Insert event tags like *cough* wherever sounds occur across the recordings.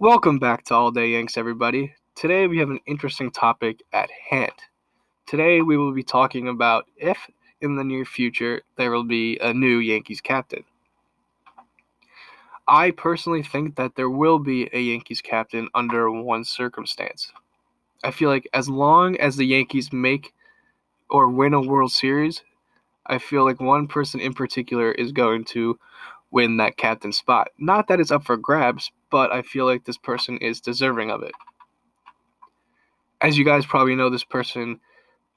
Welcome back to All Day Yanks, everybody. Today we have an interesting topic at hand. Today we will be talking about if in the near future there will be a new Yankees captain. I personally think that there will be a Yankees captain under one circumstance. I feel like as long as the Yankees make or win a World Series, I feel like one person in particular is going to win that captain spot. Not that it's up for grabs, but I feel like this person is deserving of it. As you guys probably know, this person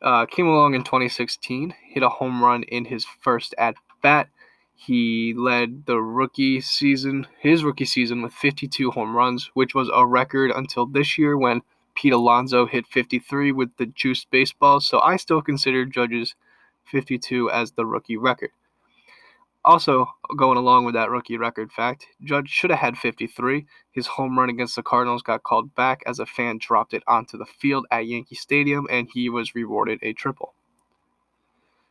uh, came along in 2016, hit a home run in his first at bat. He led the rookie season, his rookie season, with 52 home runs, which was a record until this year when Pete Alonso hit 53 with the juiced baseball. So I still consider Judge's 52 as the rookie record. Also, going along with that rookie record fact, Judge should have had 53. His home run against the Cardinals got called back as a fan dropped it onto the field at Yankee Stadium, and he was rewarded a triple.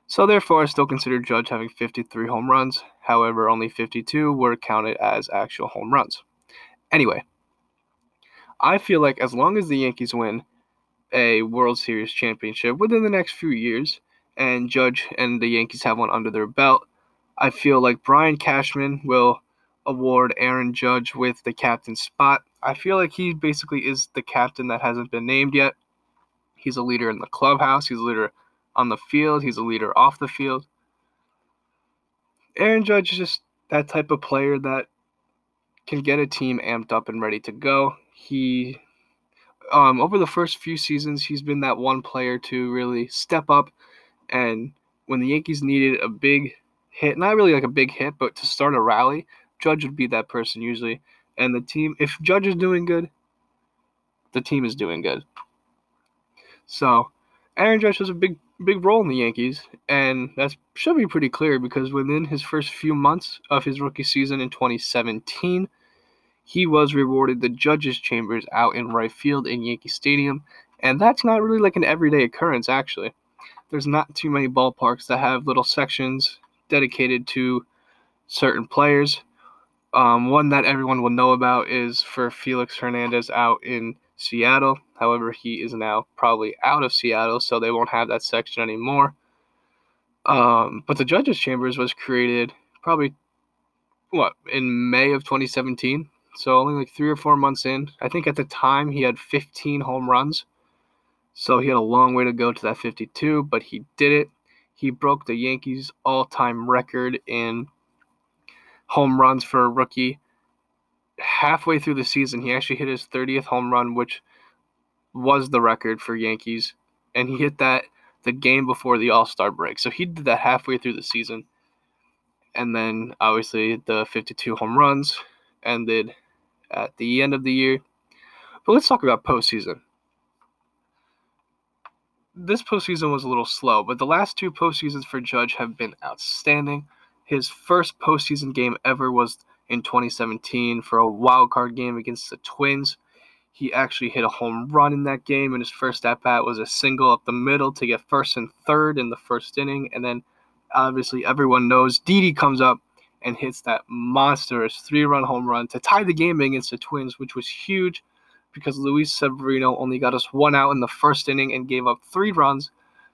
So, therefore, I still consider Judge having 53 home runs. However, only 52 were counted as actual home runs. Anyway, I feel like as long as the Yankees win a World Series championship within the next few years, and Judge and the Yankees have one under their belt, I feel like Brian Cashman will award Aaron Judge with the captain spot. I feel like he basically is the captain that hasn't been named yet. He's a leader in the clubhouse, he's a leader on the field, he's a leader off the field. Aaron Judge is just that type of player that can get a team amped up and ready to go. He um, over the first few seasons, he's been that one player to really step up. And when the Yankees needed a big hit, not really like a big hit, but to start a rally, Judge would be that person usually. And the team, if Judge is doing good, the team is doing good. So, Aaron Judge has a big, big role in the Yankees, and that should be pretty clear because within his first few months of his rookie season in 2017, he was rewarded the Judges Chambers out in right field in Yankee Stadium, and that's not really like an everyday occurrence, actually. There's not too many ballparks that have little sections dedicated to certain players. Um, one that everyone will know about is for Felix Hernandez out in Seattle. However, he is now probably out of Seattle, so they won't have that section anymore. Um, but the Judges Chambers was created probably what in May of 2017. So only like three or four months in. I think at the time he had 15 home runs. So he had a long way to go to that 52, but he did it. He broke the Yankees' all time record in home runs for a rookie. Halfway through the season, he actually hit his 30th home run, which was the record for Yankees. And he hit that the game before the All Star break. So he did that halfway through the season. And then obviously the 52 home runs ended at the end of the year. But let's talk about postseason this postseason was a little slow, but the last two postseasons for Judge have been outstanding. His first postseason game ever was in 2017 for a wild card game against the Twins. He actually hit a home run in that game, and his first at bat was a single up the middle to get first and third in the first inning. And then, obviously, everyone knows Didi comes up and hits that monstrous three run home run to tie the game against the Twins, which was huge because Luis Severino only got us one out in the first inning and gave up three runs.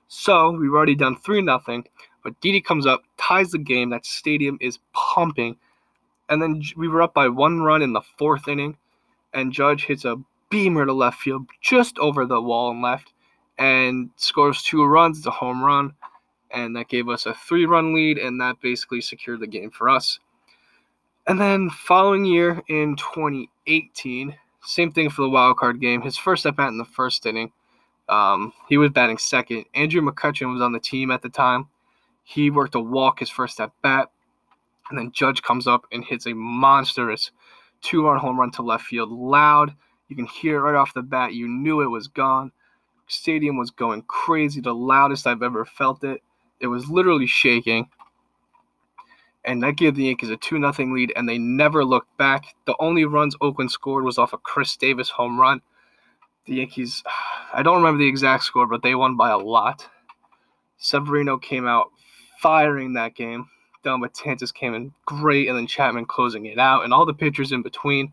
So we've already done 3 nothing. But Didi comes up, ties the game. That stadium is pumping. And then we were up by one run in the fourth inning. And Judge hits a beamer to left field just over the wall and left and scores two runs. It's a home run. And that gave us a three run lead. And that basically secured the game for us. And then following year in 2018, same thing for the wild card game. His first at bat in the first inning, um, he was batting second. Andrew McCutchen was on the team at the time. He worked a walk his first at bat, and then Judge comes up and hits a monstrous two-run home run to left field. Loud, you can hear it right off the bat. You knew it was gone. Stadium was going crazy, the loudest I've ever felt it. It was literally shaking and that gave the Yankees a 2 0 lead, and they never looked back. The only runs Oakland scored was off a Khris Davis home run. The Yankees, *sighs* I don't remember the exact score, but they won by a lot. Severino came out firing that game. Dellin Betances came in great, and then Chapman closing it out, and all the pitchers in between.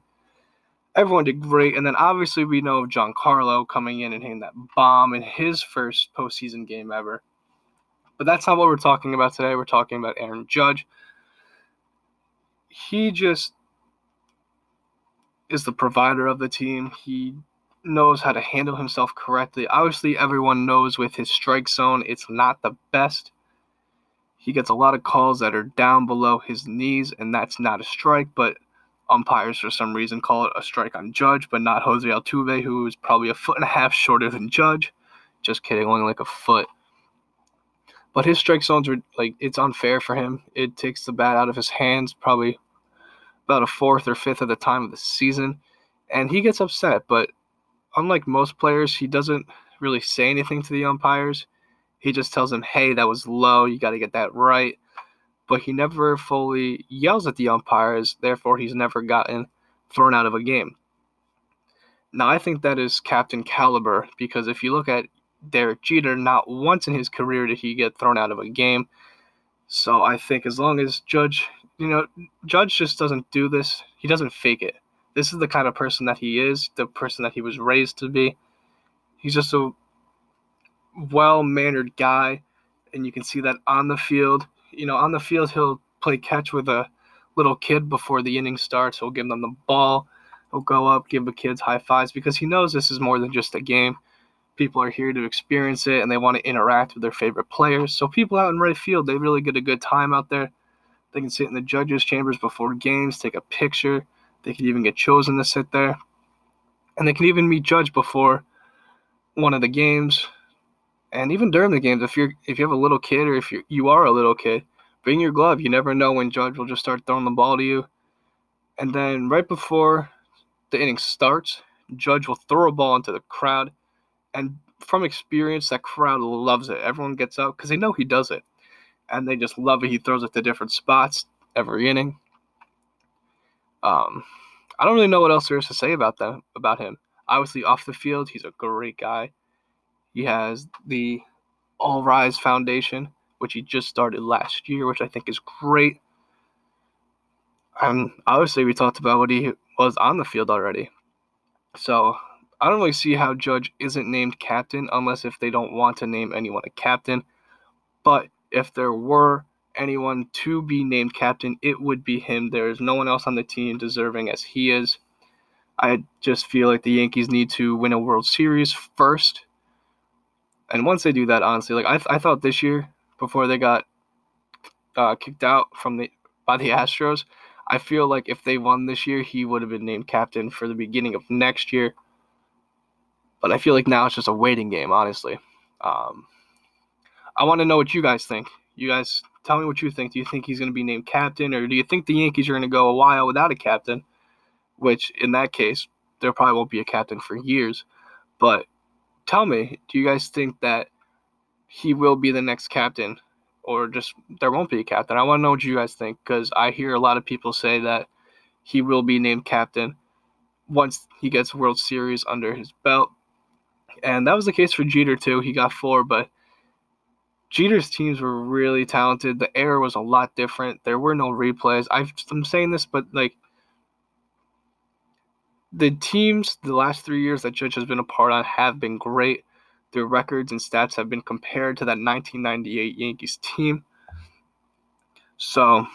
everyone did great. And then obviously we know of Giancarlo coming in and hitting that bomb in his first postseason game ever. But that's not what we're talking about today. We're talking about Aaron Judge. He just is the provider of the team. He knows how to handle himself correctly. Obviously, everyone knows with his strike zone, it's not the best. He gets a lot of calls that are down below his knees, and that's not a strike, but umpires for some reason call it a strike on Judge, but not Jose Altuve, who is probably a foot and a half shorter than Judge. Just kidding, only like a foot. But his strike zones are like it's unfair for him. It takes the bat out of his hands probably about a fourth or fifth of the time of the season, and he gets upset. But unlike most players, he doesn't really say anything to the umpires. He just tells them, "Hey, that was low. You got to get that right." but he never fully yells at the umpires, therefore, he's never gotten thrown out of a game. Now, I think that is captain caliber because if you look at Derek Jeter, not once in his career did he get thrown out of a game. So I think as long as Judge, you know, Judge just doesn't do this, he doesn't fake it. This is the kind of person that he is, the person that he was raised to be. He's just a well mannered guy, and you can see that on the field you know, on the field, he'll play catch with a little kid before the inning starts. He'll give them the ball. He'll go up, give the kids high fives because he knows this is more than just a game. People are here to experience it and they want to interact with their favorite players. So people out in right field, they really get a good time out there. They can sit in the judges' chambers before games, take a picture. They can even get chosen to sit there. And they can even meet Judge before one of the games and even during the games, if you're if you have a little kid or if you you are a little kid, bring your glove. You never know when Judge will just start throwing the ball to you. And then right before the inning starts, Judge will throw a ball into the crowd, and from experience, that crowd loves it. Everyone gets out because they know he does it, and they just love it. He throws it to different spots every inning. Um, I don't really know what else there is to say about that about him. Obviously, off the field, he's a great guy. He has the All Rise Foundation, which he just started last year, which I think is great. And obviously, we talked about what he was on the field already. So I don't really see how Judge isn't named captain unless if they don't want to name anyone a captain. But if there were anyone to be named captain, it would be him. There is no one else on the team deserving as he is. I just feel like the Yankees need to win a World Series first and once they do that, honestly, like I, th- I thought this year before they got uh, kicked out from the by the Astros, I feel like if they won this year, he would have been named captain for the beginning of next year. But I feel like now it's just a waiting game, honestly. Um, I want to know what you guys think. You guys tell me what you think. Do you think he's going to be named captain, or do you think the Yankees are going to go a while without a captain? Which, in that case, there probably won't be a captain for years. But tell me, do you guys think that he will be the next captain or just there won't be a captain? I want to know what you guys think because I hear a lot of people say that he will be named captain once he gets World Series under his belt. And that was the case for Jeter too. He got four, but Jeter's teams were really talented. The era was a lot different. There were no replays. i am saying this, but like the teams the last three years that Judge has been a part on have been great. Their records and stats have been compared to that 1998 Yankees team. So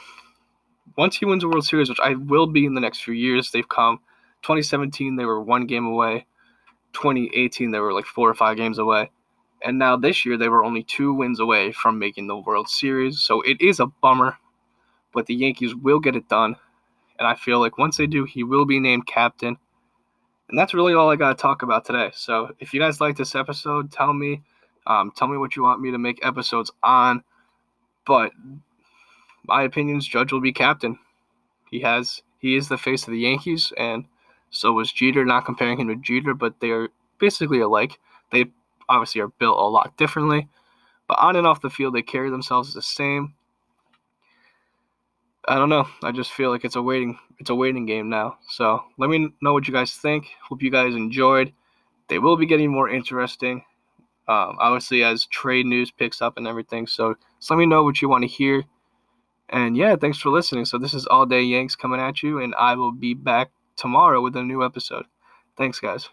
once he wins a World Series, which I will be in the next few years, they've come. 2017, they were one game away. 2018, they were like four or five games away. And now this year, they were only two wins away from making the World Series. So it is a bummer, but the Yankees will get it done. And I feel like once they do, he will be named captain. And that's really all I got to talk about today. So if you guys like this episode, tell me. Um, tell me what you want me to make episodes on. But my opinions, Judge will be captain. He has he is the face of the Yankees, and so was Jeter. Not comparing him to Jeter, but they are basically alike. They obviously are built a lot differently, but on and off the field, they carry themselves the same. I don't know. I just feel like it's a waiting it's a waiting game now. So let me know what you guys think. Hope you guys enjoyed. They will be getting more interesting, um, obviously as trade news picks up and everything. So just let me know what you want to hear. And yeah, thanks for listening. So this is All Day Yanks coming at you, and I will be back tomorrow with a new episode. Thanks, guys.